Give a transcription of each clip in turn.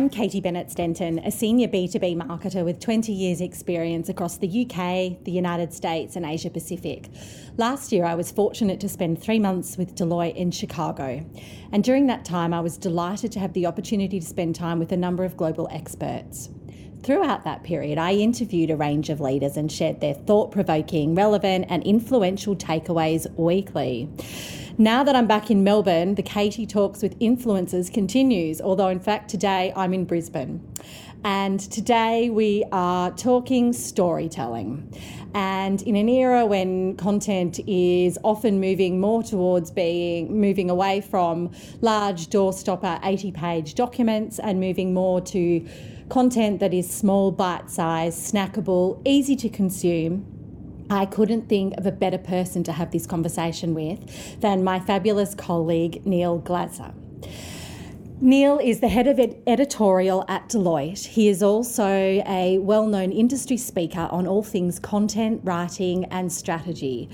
I'm Katie Bennett Stenton, a senior B2B marketer with 20 years' experience across the UK, the United States, and Asia Pacific. Last year, I was fortunate to spend three months with Deloitte in Chicago. And during that time, I was delighted to have the opportunity to spend time with a number of global experts. Throughout that period, I interviewed a range of leaders and shared their thought provoking, relevant, and influential takeaways weekly. Now that I'm back in Melbourne, the Katie Talks with Influencers continues, although in fact today I'm in Brisbane. And today we are talking storytelling. And in an era when content is often moving more towards being moving away from large doorstopper 80 page documents and moving more to content that is small, bite sized, snackable, easy to consume I couldn't think of a better person to have this conversation with than my fabulous colleague, Neil Glatzer. Neil is the head of ed- editorial at Deloitte. He is also a well known industry speaker on all things content, writing, and strategy.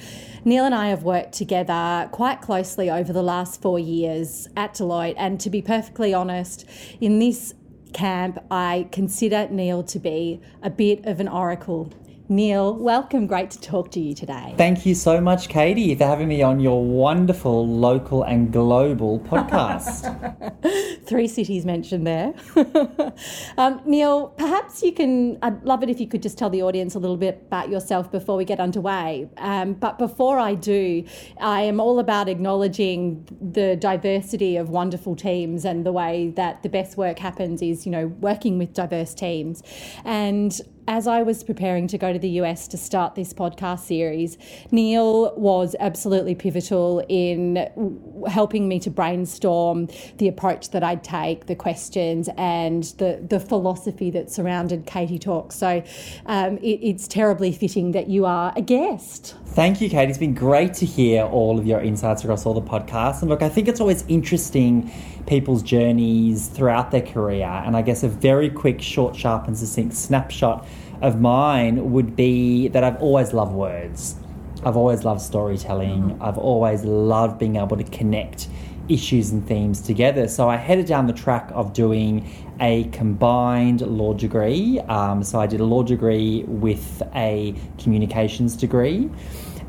Neil and I have worked together quite closely over the last four years at Deloitte, and to be perfectly honest, in this camp, I consider Neil to be a bit of an oracle Neil, welcome. Great to talk to you today. Thank you so much, Katie, for having me on your wonderful local and global podcast. Three cities mentioned there. um, Neil, perhaps you can, I'd love it if you could just tell the audience a little bit about yourself before we get underway. Um, but before I do, I am all about acknowledging the diversity of wonderful teams and the way that the best work happens is, you know, working with diverse teams. And as I was preparing to go to the US to start this podcast series, Neil was absolutely pivotal in helping me to brainstorm the approach that I'd take, the questions, and the, the philosophy that surrounded Katie Talk. So um, it, it's terribly fitting that you are a guest. Thank you, Katie. It's been great to hear all of your insights across all the podcasts. And look, I think it's always interesting people's journeys throughout their career. And I guess a very quick, short, sharp, and succinct snapshot of mine would be that I've always loved words. I've always loved storytelling. Mm-hmm. I've always loved being able to connect issues and themes together. So I headed down the track of doing a combined law degree. Um, so I did a law degree with a communications degree.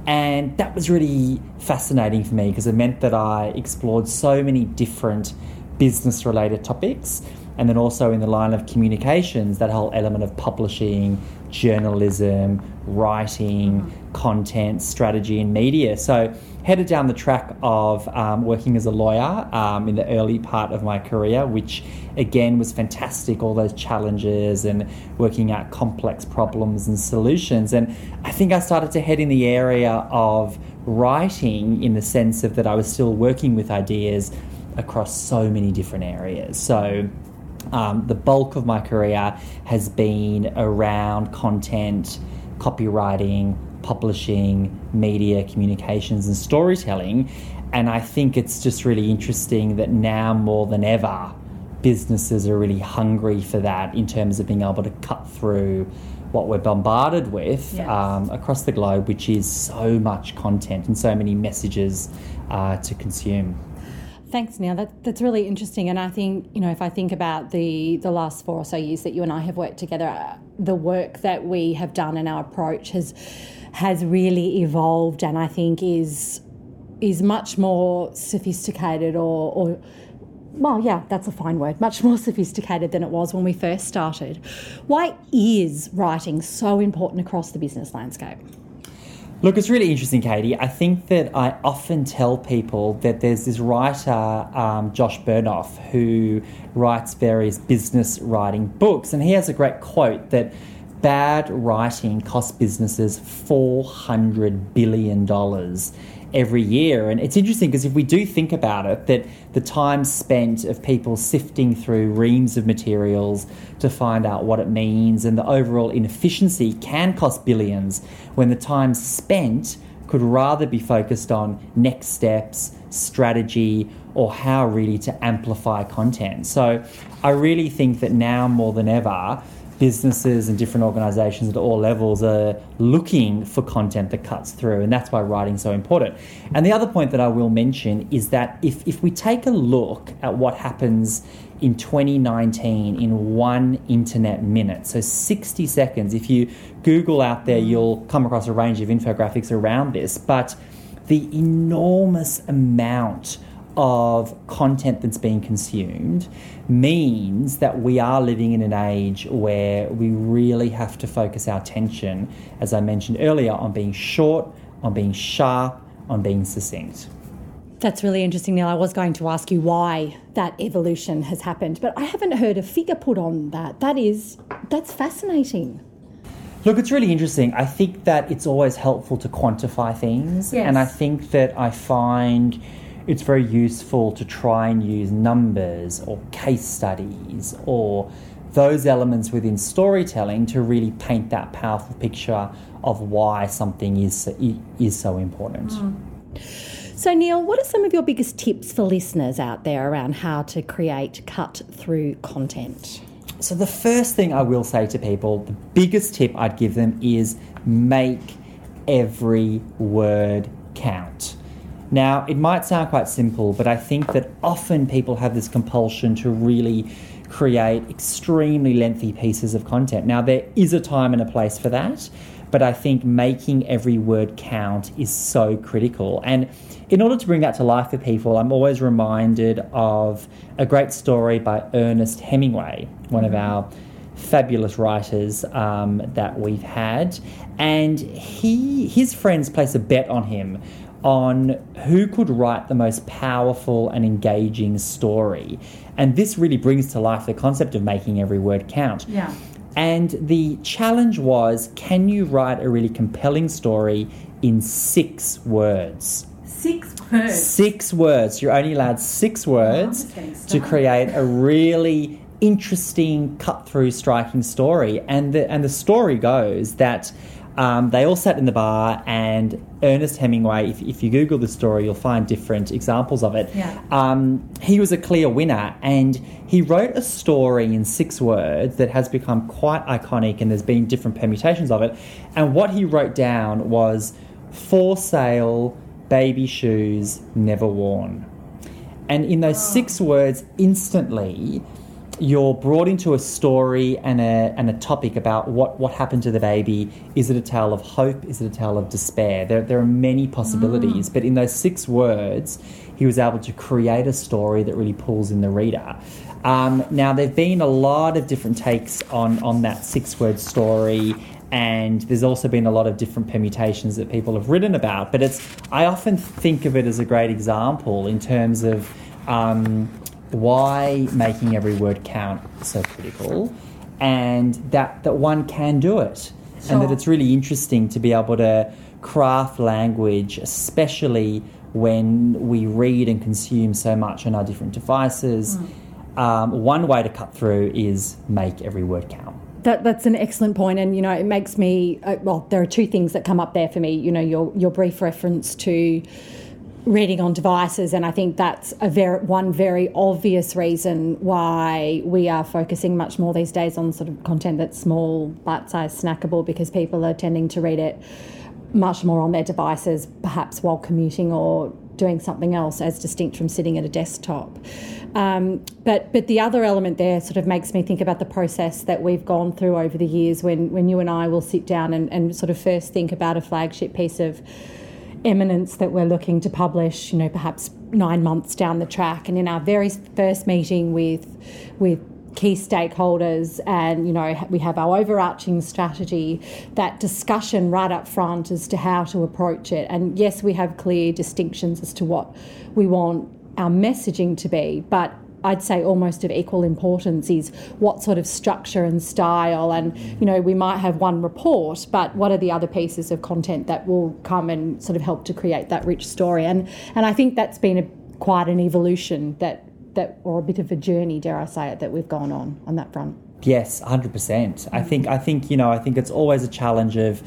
And that was really fascinating for me because it meant that I explored so many different business related topics. And then also in the line of communications, that whole element of publishing, journalism, writing, mm-hmm. content, strategy, and media. So, headed down the track of um, working as a lawyer um, in the early part of my career, which again was fantastic, all those challenges and working out complex problems and solutions. And I think I started to head in the area of writing in the sense of that I was still working with ideas across so many different areas. So, um, the bulk of my career has been around content, copywriting, publishing, media, communications, and storytelling. And I think it's just really interesting that now more than ever, businesses are really hungry for that in terms of being able to cut through what we're bombarded with yes. um, across the globe, which is so much content and so many messages uh, to consume. Thanks, Neil. That, that's really interesting. And I think, you know, if I think about the, the last four or so years that you and I have worked together, uh, the work that we have done and our approach has has really evolved and I think is is much more sophisticated or, or well, yeah, that's a fine word, much more sophisticated than it was when we first started. Why is writing so important across the business landscape? Look, it's really interesting, Katie. I think that I often tell people that there's this writer, um, Josh Bernoff, who writes various business writing books, and he has a great quote that bad writing costs businesses $400 billion every year. And it's interesting because if we do think about it, that the time spent of people sifting through reams of materials to find out what it means and the overall inefficiency can cost billions when the time spent could rather be focused on next steps, strategy, or how really to amplify content. So I really think that now more than ever, businesses and different organizations at all levels are looking for content that cuts through, and that's why writing's so important. And the other point that I will mention is that if, if we take a look at what happens in 2019 in one internet minute. So 60 seconds. If you Google out there, you'll come across a range of infographics around this. But the enormous amount of content that's being consumed means that we are living in an age where we really have to focus our attention, as I mentioned earlier, on being short, on being sharp, on being succinct. That's really interesting, Neil. I was going to ask you why that evolution has happened, but I haven't heard a figure put on that. That is, that's fascinating. Look, it's really interesting. I think that it's always helpful to quantify things, Yes. and I think that I find it's very useful to try and use numbers or case studies or those elements within storytelling to really paint that powerful picture of why something is is so important. Mm. So, Neil, what are some of your biggest tips for listeners out there around how to create cut through content? So, the first thing I will say to people, the biggest tip I'd give them is make every word count. Now, it might sound quite simple, but I think that often people have this compulsion to really create extremely lengthy pieces of content. Now, there is a time and a place for that, but I think making every word count is so critical. And in order to bring that to life for people, I'm always reminded of a great story by Ernest Hemingway, one of our fabulous writers um, that we've had, and he his friends place a bet on him on who could write the most powerful and engaging story, and this really brings to life the concept of making every word count. Yeah. And the challenge was can you write a really compelling story in six words? Six words. Six words. You're only allowed six oh, words just to create a really interesting, cut through, striking story. And the, and the story goes that. Um, they all sat in the bar, and Ernest Hemingway, if, if you Google the story, you'll find different examples of it. Yeah. Um, he was a clear winner, and he wrote a story in six words that has become quite iconic, and there's been different permutations of it. And what he wrote down was for sale, baby shoes never worn. And in those six words, instantly, you're brought into a story and a, and a topic about what, what happened to the baby. Is it a tale of hope? Is it a tale of despair? There, there are many possibilities, but in those six words, he was able to create a story that really pulls in the reader. Um, now, there have been a lot of different takes on, on that six word story, and there's also been a lot of different permutations that people have written about. But it's I often think of it as a great example in terms of um, why making every word count is so critical, and that that one can do it, and that it's really interesting to be able to craft language, especially when we read and consume so much on our different devices. Um, one way to cut through is make every word count. That, that's an excellent point, and you know it makes me. Uh, well, there are two things that come up there for me. You know, your your brief reference to reading on devices, and I think that's a very one very obvious reason why we are focusing much more these days on sort of content that's small, bite-sized, snackable, because people are tending to read it much more on their devices, perhaps while commuting or doing something else, as distinct from sitting at a desktop. Um, but but the other element there sort of makes me think about the process that we've gone through over the years when when you and I will sit down and, and sort of first think about a flagship piece of eminence that we're looking to publish, you know, perhaps nine months down the track. And in our very first meeting with with key stakeholders and you know we have our overarching strategy that discussion right up front as to how to approach it and yes we have clear distinctions as to what we want our messaging to be but I'd say almost of equal importance is what sort of structure and style and you know we might have one report but what are the other pieces of content that will come and sort of help to create that rich story and and I think that's been a, quite an evolution that that or a bit of a journey dare I say it that we've gone on on that front Yes, hundred percent. I think I think you know I think it's always a challenge of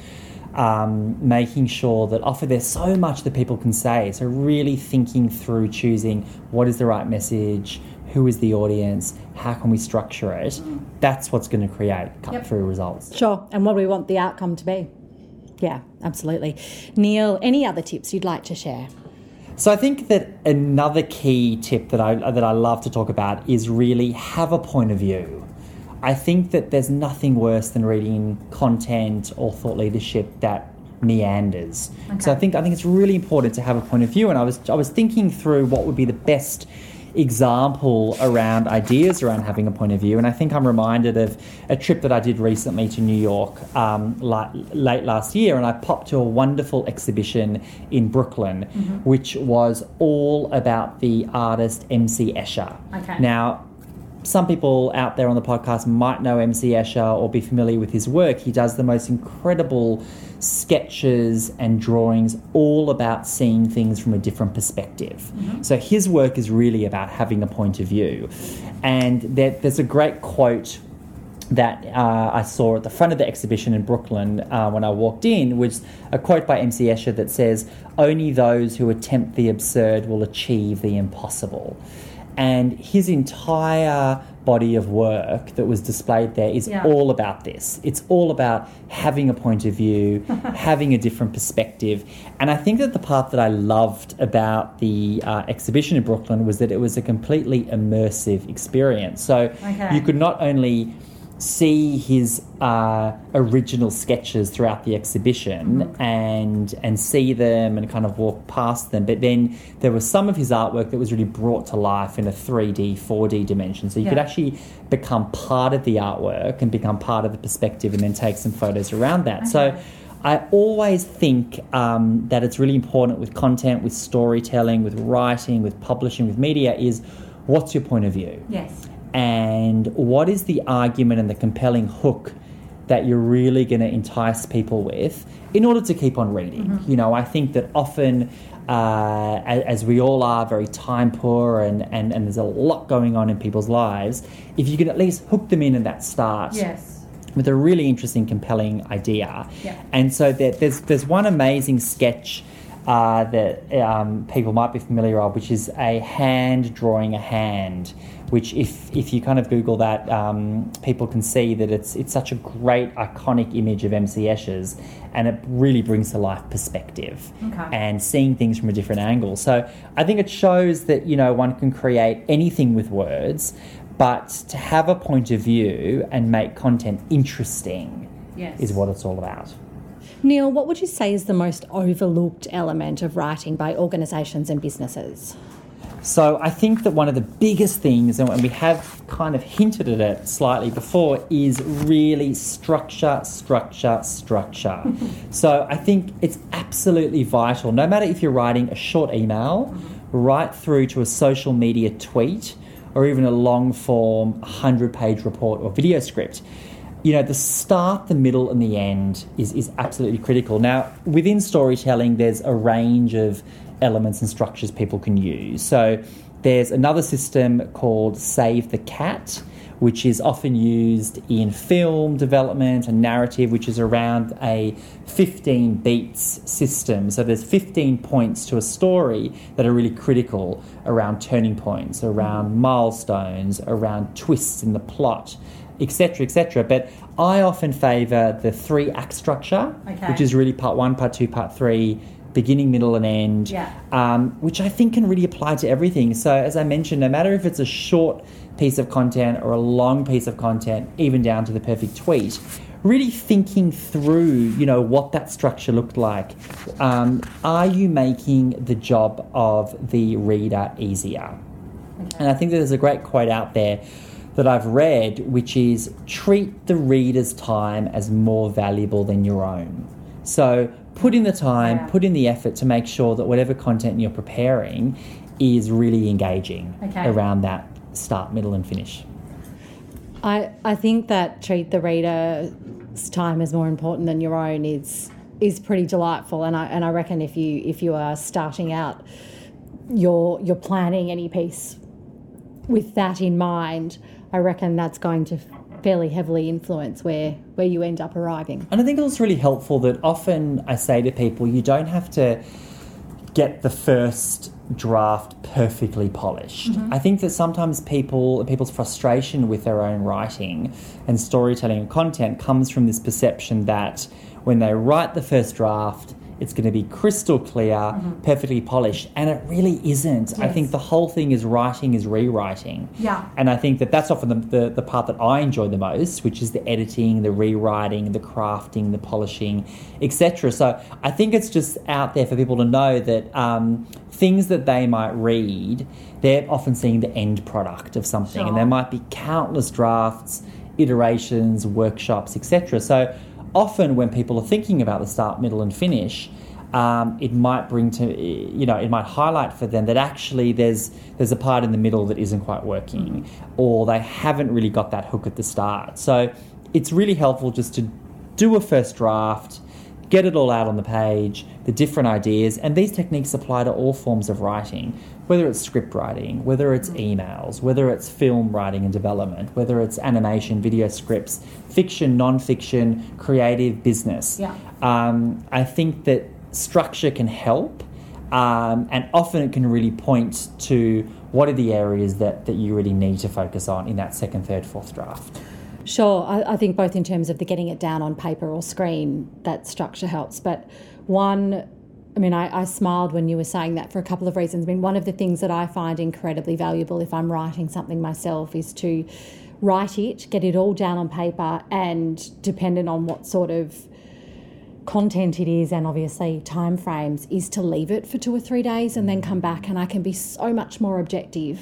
um, making sure that often there's so much that people can say. So really thinking through choosing what is the right message, who is the audience, how can we structure it. Mm. That's what's going to create cut through results. sure and what do we want the outcome to be yeah absolutely Neil any other tips you'd like to share So I think that another key tip that I that I love to talk about is really have a point of view. I think that there's nothing worse than reading content or thought leadership that meanders. Okay. So I think I think it's really important to have a point of view. And I was I was thinking through what would be the best example around ideas around having a point of view. And I think I'm reminded of a trip that I did recently to New York um, late last year, and I popped to a wonderful exhibition in Brooklyn, mm-hmm. which was all about the artist MC Escher. Okay. Now, some people out there on the podcast might know MC Escher or be familiar with his work. He does the most incredible sketches and drawings all about seeing things from a different perspective. Mm-hmm. So his work is really about having a point of view. And there, there's a great quote that uh, I saw at the front of the exhibition in Brooklyn uh, when I walked in was a quote by MC Escher that says, Only those who attempt the absurd will achieve the impossible and his entire body of work that was displayed there is yeah. all about this. It's all about having a point of view, having a different perspective. And I think that the part that I loved about the uh, exhibition in Brooklyn was that it was a completely immersive experience. So okay. you could not only see his uh, original sketches throughout the exhibition mm-hmm. and and see them and kind of walk past them. But then there was some of his artwork that was really brought to life in a 3D, 4D dimension. So you yeah. could actually become part of the artwork and become part of the perspective and then take some photos around that. Okay. So I always think um, that it's really important with content, with storytelling, with writing, with publishing, with media is what's your point of view? Yes and what is the argument and the compelling hook that you're really going to entice people with in order to keep on reading. Mm-hmm. You know, I think that often, uh, as, as, we all are, very time poor and, and, and there's a lot going on in people's lives, if you can at least hook them in at that start. Yes. With a really interesting, compelling idea, yeah. and so there, there's there's one amazing sketch uh, that um, people might be familiar of, which is a hand drawing a hand which if if you kind of Google that, um, people can see that it's it's such a great iconic image of MC Escher's, and it really brings to life perspective okay. and seeing things from a different angle. So I think it shows that you know one can create anything with words, but to have a point of view and make content interesting yes. is what it's all about. Neil, what would you say is the most overlooked element of writing by organisations and businesses? So I think that one of the biggest things, and we have kind of hinted at it slightly before, is really structure, structure, structure. so I think it's absolutely vital, no matter if you're writing a short email, right through to a social media tweet, or even a long form 100 page report or video script. You know, the start, the middle, and the end is, is absolutely critical. Now, within storytelling, there's a range of elements and structures people can use. So there's another system called Save the Cat, which is often used in film development and narrative, which is around a 15 beats system. So there's 15 points to a story that are really critical around turning points, around milestones, around twists in the plot, etc., etc. But I often favour the three act structure, okay. which is really part one, part two, part three beginning, middle, and end, yeah. um, which I think can really apply to everything. So, as I mentioned, no matter if it's a short piece of content or a long piece of content, even down to the perfect tweet, really thinking through, you know, what that structure looked like. Um, are you making the job of the reader easier? Okay. And I think there's a great quote out there that I've read, which is treat the reader's time as more valuable than your own. So put in the time, yeah. put in the effort to make sure that whatever content you're preparing is really engaging okay. around that start, middle, and finish. I, I think that treat the reader's time as more important than your own is is pretty delightful, and I and I reckon if you if you are starting out, you're you're planning any piece with that in mind. I reckon that's going to fairly heavily influence where where you end up arriving. And I think it's really helpful that often I say to people, you don't have to get the first draft perfectly polished. Mm-hmm. I think that sometimes people people's frustration with their own writing and storytelling and content comes from this perception that when they write the first draft, it's going to be crystal clear, Mm-hmm. perfectly polished, and it really isn't. I think the whole thing is writing is rewriting. Yeah. And I think that that's often the, the, the part that I enjoy the most, which is the editing, the rewriting, the crafting, the polishing, etc. So I think it's just out there for people to know that um, things that they might read, they're often seeing the end product of something, and there might be countless drafts, iterations, workshops, etc. So often when people are thinking about the start, middle, and finish, um, it might bring to you know it might highlight for them that actually there's there's a part in the middle that isn't quite working, or they haven't really got that hook at the start. So it's really helpful just to do a first draft, get it all out on the page, the different ideas, and these techniques apply to all forms of writing, whether it's script writing, whether it's emails, whether it's film writing and development, whether it's animation, video scripts, fiction, non-fiction, creative, business. Yeah. Um, I think that structure can help, um, and often it can really point to what are the areas that, that you really need to focus on in that second, third, fourth draft. Sure, I, I think both in terms of the getting it down on paper or screen, that structure helps. But one, I mean, I, I smiled when you were saying that for a couple of reasons. I mean, one of the things that I find incredibly valuable if I'm writing something myself is to write it, get it all down on paper, and dependent on what sort of content it is and obviously time frames is to leave it for two or three days and then come back and I can be so much more objective.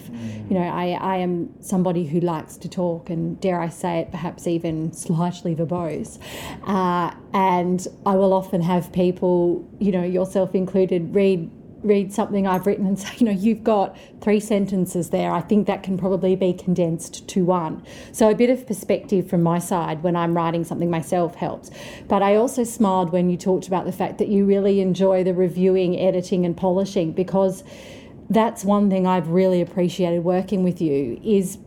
You know, I, I am somebody who likes to talk and dare I say it, perhaps even slightly verbose. Uh, and I will often have people, you know, yourself included, read read something I've written and say, you know, you've got three sentences there. I think that can probably be condensed to one. So a bit of perspective from my side when I'm writing something myself helps. But I also smiled when you talked about the fact that you really enjoy the reviewing, editing and polishing because that's one thing I've really appreciated working with you is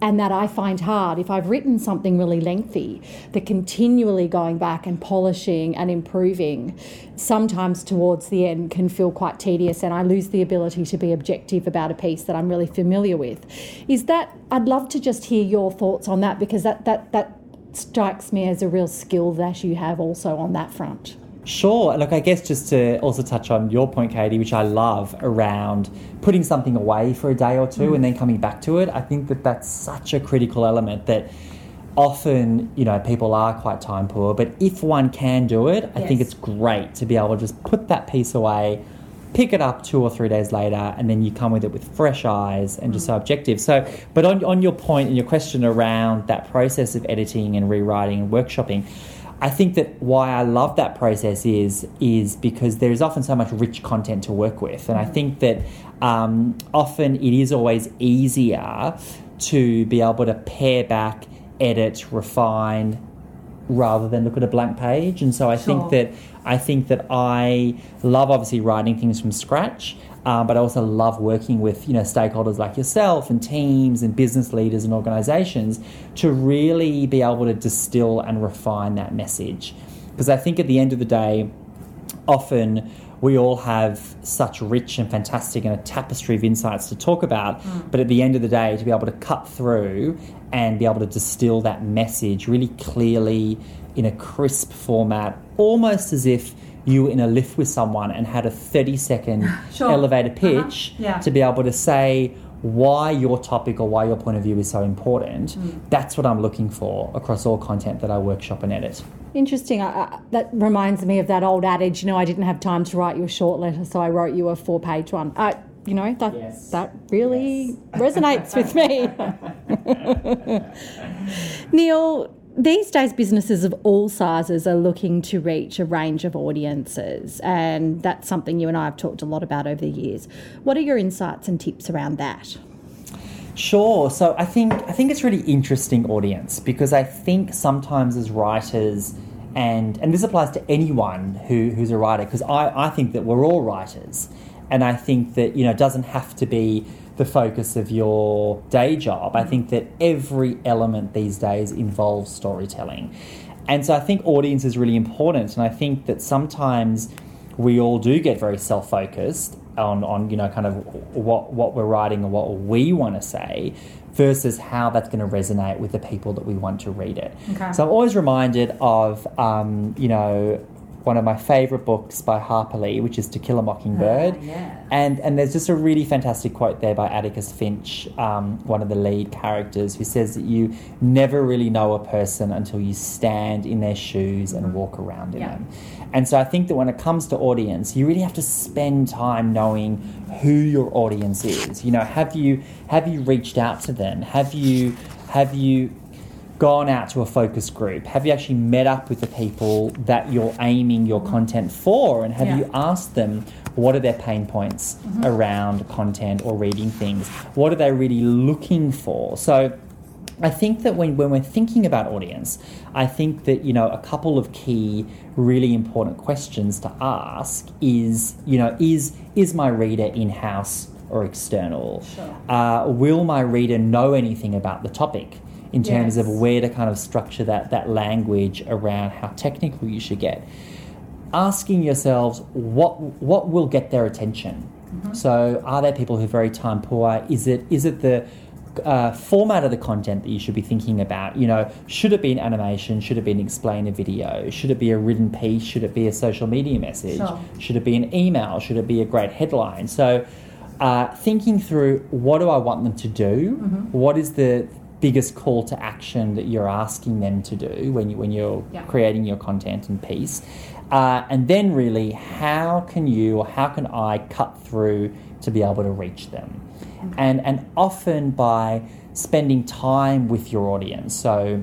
and that I find hard if I've written something really lengthy, that continually going back and polishing and improving, sometimes towards the end can feel quite tedious, and I lose the ability to be objective about a piece that I'm really familiar with. Is that I'd love to just hear your thoughts on that because that that that strikes me as a real skill that you have also on that front. Sure. Look, I guess just to also touch on your point, Katie, which I love around putting something away for a day or two and then coming back to it. I think that that's such a critical element that often, you know, people are quite time poor, but if one can do it, I think it's great to be able to just put that piece away, pick it up two or three days later, and then you come with it with fresh eyes and just so mm. objective. So, but on, on your point and your question around that process of editing and rewriting and workshopping, I think that why I love that process is is because there is often so much rich content to work with, and I think that um, often it is always easier to be able to pare back, edit, refine, rather than look at a blank page. And so I Sure. think that I think that I love obviously writing things from scratch. Um, but I also love working with you know stakeholders like yourself and teams and business leaders and organisations to really be able to distill and refine that message. Because I think at the end of the day, often we all have such rich and fantastic and a tapestry of insights to talk about. But at the end of the day, to be able to cut through and be able to distill that message really clearly in a crisp format, almost as if you were in a lift with someone and had a 30 second Sure. elevator pitch Uh-huh. Yeah. to be able to say why your topic or why your point of view is so important. That's what I'm looking for across all content that I workshop and edit. Interesting. I, I, that reminds me of that old adage. You know, I didn't have time to write you a short letter, so I wrote you a four-page one. Uh, you know that Yes. that really resonates with me. Neil, these days businesses of all sizes are looking to reach a range of audiences, and that's something you and I have talked a lot about over the years. What are your insights and tips around that? Sure. So I think I think it's really interesting audience because I think sometimes as writers and and this applies to anyone who, who's a writer because I, I think that we're all writers and I think that you know it doesn't have to be the focus of your day job. I think that every element these days involves storytelling. And so I think audience is really important and I think that sometimes we all do get very self-focused on, on you know kind of what what we're writing and what we want to say versus how that's going to resonate with the people that we want to read it Okay. so i'm always reminded of um, you know one of my favorite books by Harper Lee, which is To Kill a Mockingbird. Ah, yeah. And and there's just a really fantastic quote there by Atticus Finch, um, one of the lead characters, who says that you never really know a person until you stand in their shoes and walk around in Yeah. them. And so I think that when it comes to audience, you really have to spend time knowing who your audience is. You know, have you have you reached out to them? Have you have you gone out to a focus group? Have you actually met up with the people that you're aiming your content for? And have Yeah. you asked them what are their pain points around content or reading things? What are they really looking for? So I think that when, when we're thinking about audience, I think that, you know, a couple of key, really important questions to ask is, you know, is, is my reader in house or external? Sure. Uh, will my reader know anything about the topic in terms of where to kind of structure that, that language around how technical you should get? Asking yourselves what, what will get their attention? So, are there people who are very time poor? Is it is it the uh, format of the content that you should be thinking about? You know, should it be an animation? Should it be an explainer video? Should it be a written piece? Should it be a social media message? Sure. Should it be an email? Should it be a great headline? So, uh, thinking through what do I want them to do? What is the biggest call to action that you're asking them to do when you when you're Yeah. creating your content and piece? Uh, and then really, how can you or how can I cut through to be able to reach them? And and often by spending time with your audience, so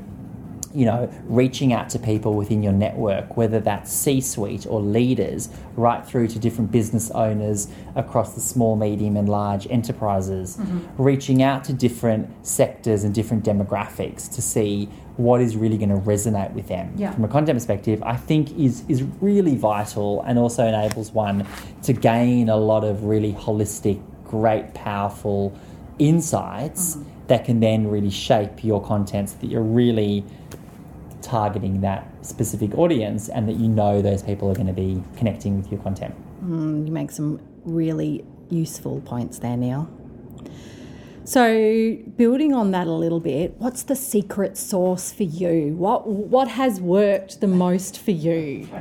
you know, reaching out to people within your network, whether that's C suite or leaders, right through to different business owners across the small, medium, and large enterprises, mm-hmm. reaching out to different sectors and different demographics to see what is really going to resonate with them. Yeah. from a content perspective, I think is, is really vital and also enables one to gain a lot of really holistic, great, powerful insights mm-hmm. that can then really shape your content so that you're really targeting that specific audience and that you know those people are going to be connecting with your content. Mm, you make some really useful points there, Neil. So, building on that a little bit, what's the secret sauce for you? What what has worked the most for you?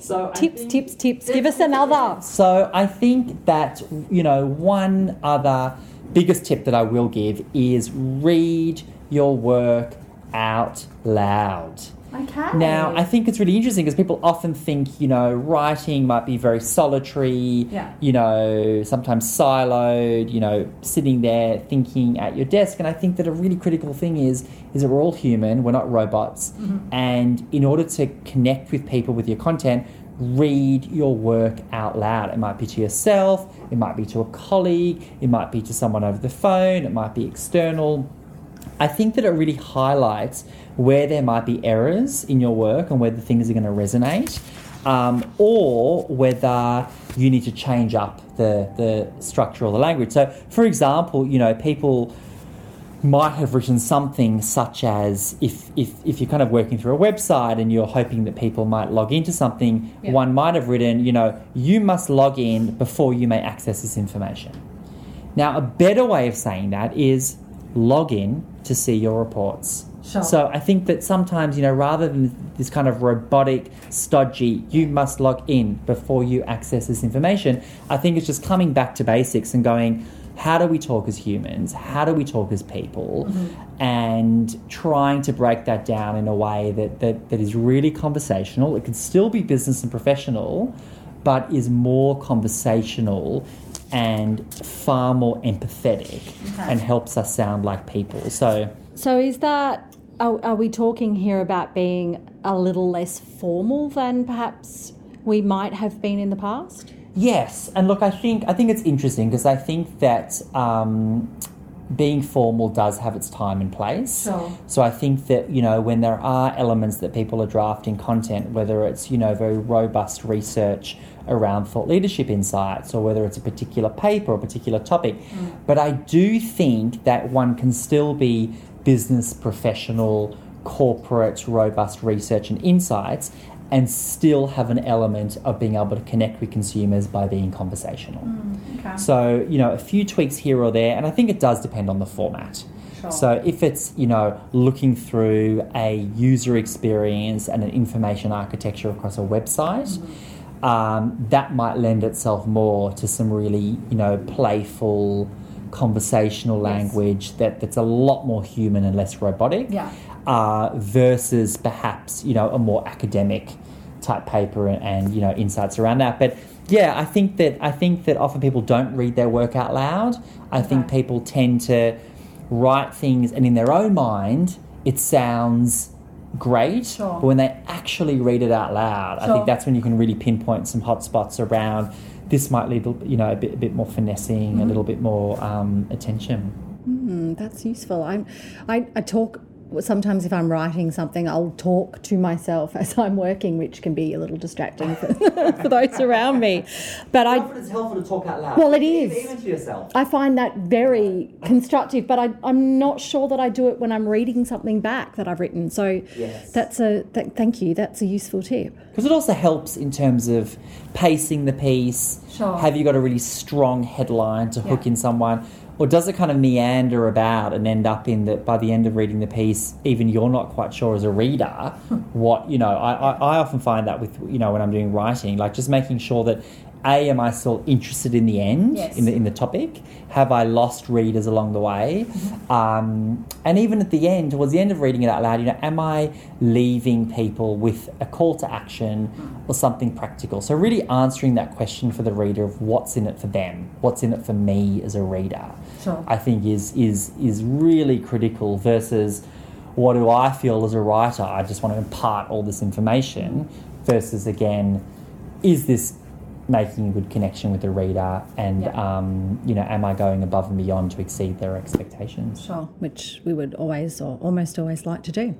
So Tips, tips, tips. Give us another. So I think that you know one other biggest tip that I will give is read your work out loud. Okay. Now, I think it's really interesting because people often think, you know, writing might be very solitary, Yeah. you know, sometimes siloed, you know, sitting there thinking at your desk. And I think that a really critical thing is is that we're all human, we're not robots. Mm-hmm. And in order to connect with people with your content, read your work out loud. It might be to yourself, it might be to a colleague, it might be to someone over the phone, it might be external. I think that it really highlights where there might be errors in your work and whether things are going to resonate, um, or whether you need to change up the, the structure or the language. So, for example, you know, people might have written something such as if, if, if you're kind of working through a website and you're hoping that people might log into something, Yeah. one might have written, you know, you must log in before you may access this information. Now, a better way of saying that is log in to see your reports. Sure. So I think that sometimes, you know, rather than this kind of robotic, stodgy, you must log in before you access this information, I think it's just coming back to basics and going, how do we talk as humans? How do we talk as people? Mm-hmm. And trying to break that down in a way that, that, that is really conversational. It can still be business and professional, but is more conversational and far more empathetic and helps us sound like people. So, So, is that, are, are we talking here about being a little less formal than perhaps we might have been in the past? yes, and look, I think I think it's interesting because I think that um, being formal does have its time and place. Sure. So I think that you know when there are elements that people are drafting content, whether it's you know very robust research around thought leadership insights, or whether it's a particular paper or a particular topic, mm. but I do think that one can still be business professional, corporate, robust research and insights. And still have an element of being able to connect with consumers by being conversational. Mm, okay. So, you know, a few tweaks here or there, and I think it does depend on the format. So if it's, you know, looking through a user experience and an information architecture across a website, mm-hmm. Um, that might lend itself more to some really, you know, playful conversational language that, that's a lot more human and less robotic Yeah. uh, versus perhaps you know a more academic type paper and, and you know insights around that. But yeah, I think that I think that often people don't read their work out loud. I think people tend to write things, and in their own mind, it sounds great. Sure. But when they actually read it out loud, I think that's when you can really pinpoint some hot spots around. This might need, you know, a bit, a bit more finessing, Mm-hmm. a little bit more um, attention. Mm, that's useful. I'm, I, I talk sometimes if I'm writing something, I'll talk to myself as I'm working, which can be a little distracting for, for those around me. But I, Often it's helpful to talk out loud. Well, it is. Even to yourself. I find that very constructive, but I, I'm not sure that I do it when I'm reading something back that I've written. So Yes. that's a th- thank you. That's a useful tip. Because it also helps in terms of pacing the piece. Sure. Have you got a really strong headline to hook in someone? Or does it kind of meander about and end up in that by the end of reading the piece, even you're not quite sure as a reader what, you know, I, I, I often find that with, you know, when I'm doing writing, like just making sure that A, am I still interested in the end, Yes. in, the, in the topic? Have I lost readers along the way? Mm-hmm. Um, and even at the end, towards the end of reading it out loud, you know, am I leaving people with a call to action or something practical? So really answering that question for the reader of what's in it for them, what's in it for me as a reader, Sure. I think is is is really critical versus what do I feel as a writer? I just want to impart all this information versus again, is this making a good connection with the reader and um, you know, am I going above and beyond to exceed their expectations? Sure. which we would always or almost always like to do.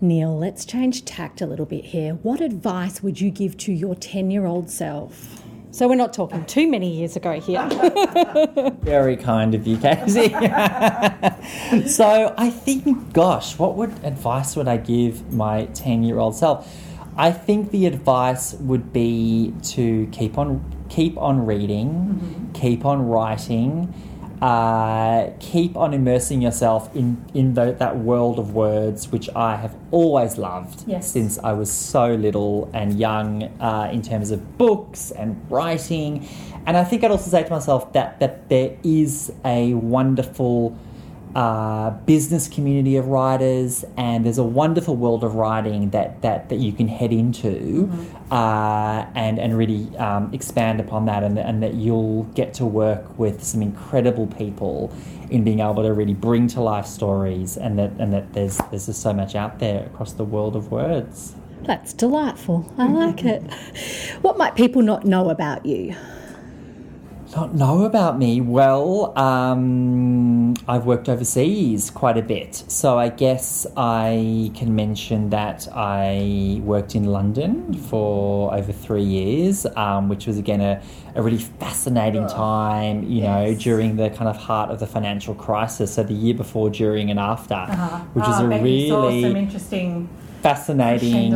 Neil, let's change tact a little bit here. What advice would you give to your 10 year old self? So we're not talking too many years ago here. Very kind of you, Casey. so I think, gosh, what would advice would I give my ten-year-old self? I think the advice would be to keep on keep on reading, mm-hmm. keep on writing, uh, keep on immersing yourself in in the, that world of words, which I have always loved Yes. since I was so little and young uh, in terms of books and writing. And I think I'd also say to myself that, that there is a wonderful uh, business community of writers and there's a wonderful world of writing that, that, that you can head into uh, and, and really um, expand upon that and, and that you'll get to work with some incredible people in being able to really bring to life stories and that, and that there's, there's just so much out there across the world of words. That's delightful. I like it. What might people not know about you? Not know about me? Well, um, I've worked overseas quite a bit. So I guess I can mention that I worked in London for over three years, um, which was again a, a really fascinating time, you know, during the kind of heart of the financial crisis. So the year before, during, and after, which is Ah, a you saw really some interesting fascinating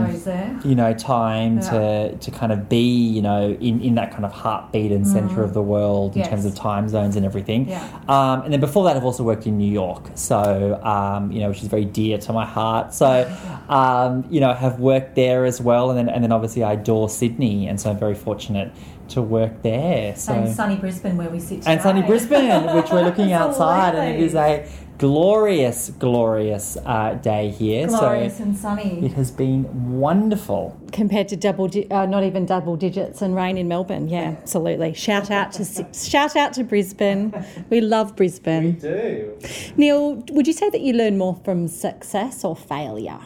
you know time Yeah. to to kind of be you know in in that kind of heartbeat and center of the world in Yes. terms of time zones and everything. Yeah. um, and then before that I've also worked in New York. So um, you know which is very dear to my heart. So um, you know have worked there as well. And then and then obviously I adore Sydney. And so I'm very fortunate to work there. So and sunny Brisbane where we sit and sunny. Brisbane, which we're looking outside, and it is a glorious, glorious uh, day here. glorious so and sunny. it has been wonderful. compared to double, di- uh, not even double digits and rain in Melbourne. Yeah, absolutely. Shout out to shout out to Brisbane. We love Brisbane. We do. Neil, would you say that you learn more from success or failure?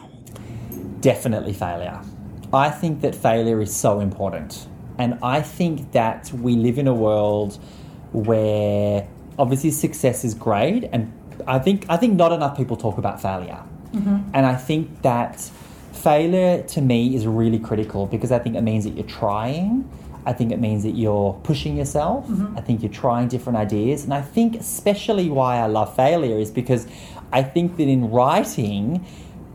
Definitely failure. I think that failure is so important. And I think that we live in a world where obviously success is great and I think I think not enough people talk about failure. Mm-hmm. And I think that failure to me is really critical because I think it means that you're trying. I think it means that you're pushing yourself. Mm-hmm. I think you're trying different ideas. And I think especially why I love failure is because I think that in writing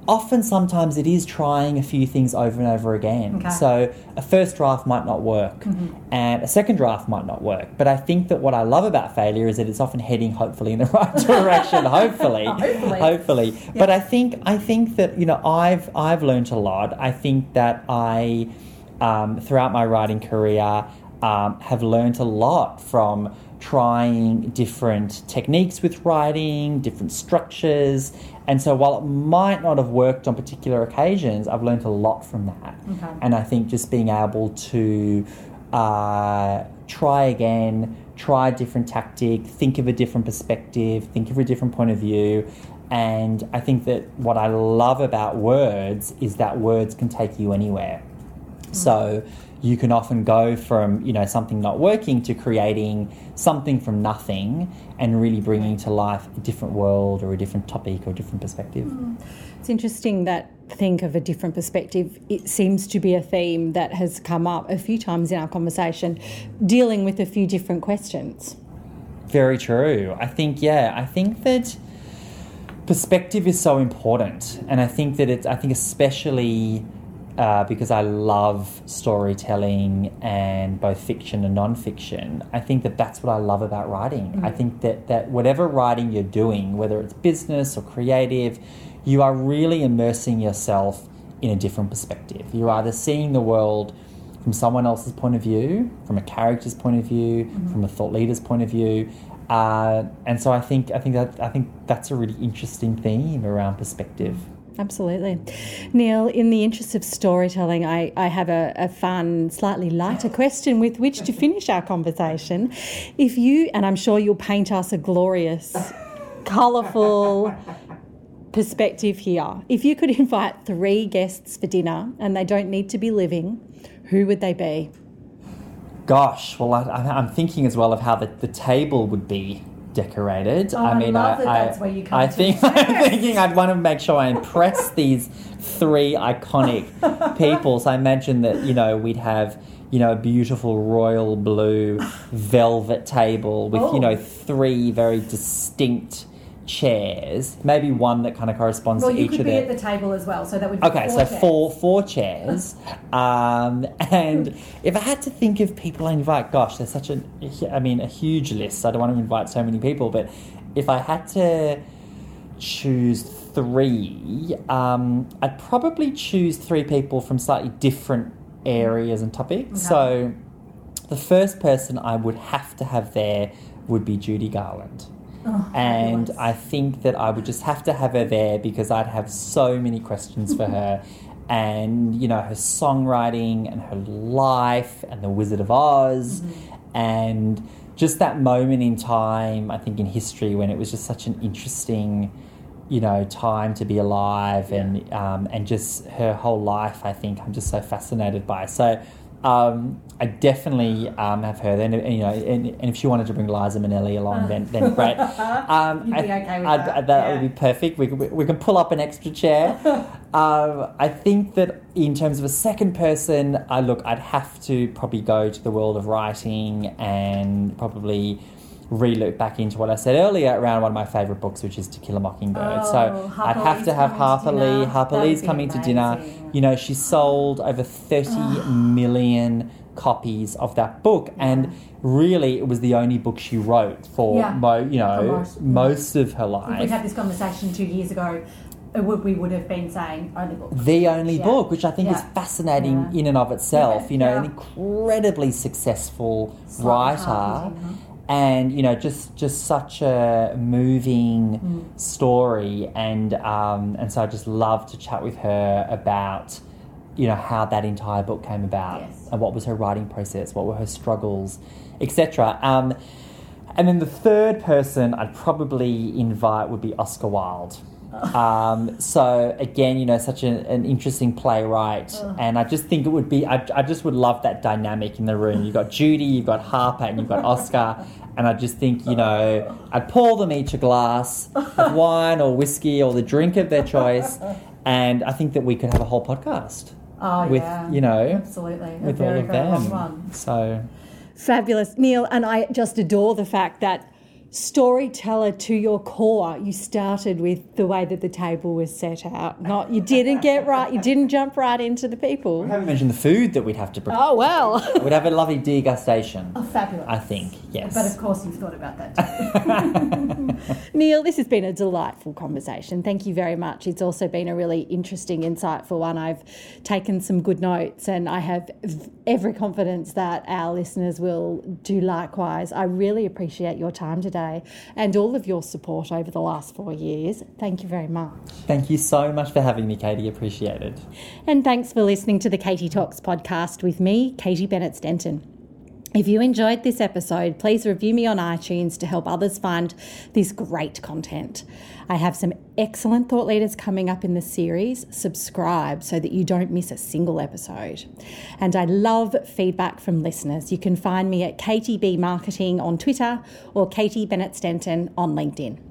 often sometimes it is trying a few things over and over again. Okay. So a first draft might not work and a second draft might not work. But I think that what I love about failure is that it's often heading hopefully in the right direction, hopefully. Hopefully. Hopefully. But I think I think that, you know, I've I've learned a lot. I think that I um, throughout my writing career um, have learned a lot from trying different techniques with writing, different structures. And so while it might not have worked on particular occasions, I've learned a lot from that. Okay. And I think just being able to uh, try again, try a different tactic, think of a different perspective, think of a different point of view. And I think that what I love about words is that words can take you anywhere. So you can often go from you know something not working to creating something from nothing and really bringing to life a different world or a different topic or a different perspective. Mm. It's interesting that think of a different perspective. It seems to be a theme that has come up a few times in our conversation, dealing with a few different questions. Very true. I think yeah, I think that perspective is so important, and I think that it's I think especially. Uh, because I love storytelling and both fiction and non-fiction, I think that that's what I love about writing. I think that that whatever writing you're doing, whether it's business or creative, you are really immersing yourself in a different perspective. You're either seeing the world from someone else's point of view, from a character's point of view, from a thought leader's point of view, uh, and so I think I think that I think that's a really interesting theme around perspective. Absolutely. Neil, in the interest of storytelling, I, I have a, a fun, slightly lighter question with which to finish our conversation. If you, and I'm sure you'll paint us a glorious, colourful perspective here, if you could invite three guests for dinner and they don't need to be living, who would they be? Gosh, well, I, I'm thinking as well of how the, the table would be decorated. Oh, I love that that's where you come I to think I'm thinking I'd want to make sure I impress these three iconic people. So I imagine that you know we'd have you know a beautiful royal blue velvet table with you know Oh. three very distinct chairs. Maybe one that kind of corresponds Well, to you each could be at the table as well, so that would be Okay, four so chairs. four four chairs, um, and if I had to think of people I invite, gosh, there's such a, I mean, a huge list. I don't want to invite so many people, but if I had to choose three, um, I'd probably choose three people from slightly different areas and topics. Okay. So, the first person I would have to have there would be Judy Garland. Oh, And. I think that I would just have to have her there because I'd have so many questions for her. And, you know, her songwriting and her life and The Wizard of Oz. And just that moment in time, I think, in history when it was just such an interesting, you know, time to be alive and, um, and just her whole life, I think I'm just so fascinated by. So, um, I definitely um, have her. Then you know, and, and if she wanted to bring Liza Minnelli along, then then great. Um, You'd be I- okay that, that yeah. would be perfect. We, can- we can pull up an extra chair. um, I think that in terms of a second person, I look, I'd have to probably go to the world of writing and probably re-look back into what I said earlier around one of my favourite books, which is To Kill a Mockingbird. Oh, so Harper I'd have Lee's to have coming to Harper. Lee. Harper That'd Lee's coming to dinner. You know, she sold over 30 million copies of that book and really it was the only book she wrote for Yeah. mo- you know most- most of her life we'd had this conversation two years ago, would, we would have been saying only book. the only Yeah. book, which I think is fascinating Yeah. in and of itself. Yeah. You know, Yeah. an incredibly successful writer, and you know, just just such a moving Mm. story, and um, and so I just love to chat with her about. You know how that entire book came about, Yes. and what was her writing process, what were her struggles, etc. Um, and then the third person I'd probably invite would be Oscar Wilde. Um, so again, you know, such a, an interesting playwright, and I just think it would be. I, I just would love that dynamic in the room. You've got Judy, you've got Harper, and you've got Oscar, and I just think you know, I'd pour them each a glass of wine or whiskey or the drink of their choice, and I think that we could have a whole podcast Oh, with yeah. you know Absolutely. With very, all of them. So Fabulous. Neil, and I just adore the fact that storyteller to your core. You started with the way that the table was set out. Not you didn't get right. You didn't jump right into the people. We haven't mentioned the food that we'd have to prepare. Oh well. We'd have a lovely degustation. Oh, fabulous. I think, yes. But of course, you've thought about that too. Neil, this has been a delightful conversation. Thank you very much. It's also been a really interesting, insightful one. I've taken some good notes and I have every confidence that our listeners will do likewise. I really appreciate your time today and all of your support over the last four years. Thank you very much. Thank you so much for having me, Katie. Appreciate it. And thanks for listening to the Katie Talks podcast with me, Katie Bennett Stenton. If you enjoyed this episode, please review me on iTunes to help others find this great content. I have some excellent thought leaders coming up in the series. Subscribe so that you don't miss a single episode. And I love feedback from listeners. You can find me at KTB Marketing on Twitter or Katie Bennett Stenton on LinkedIn.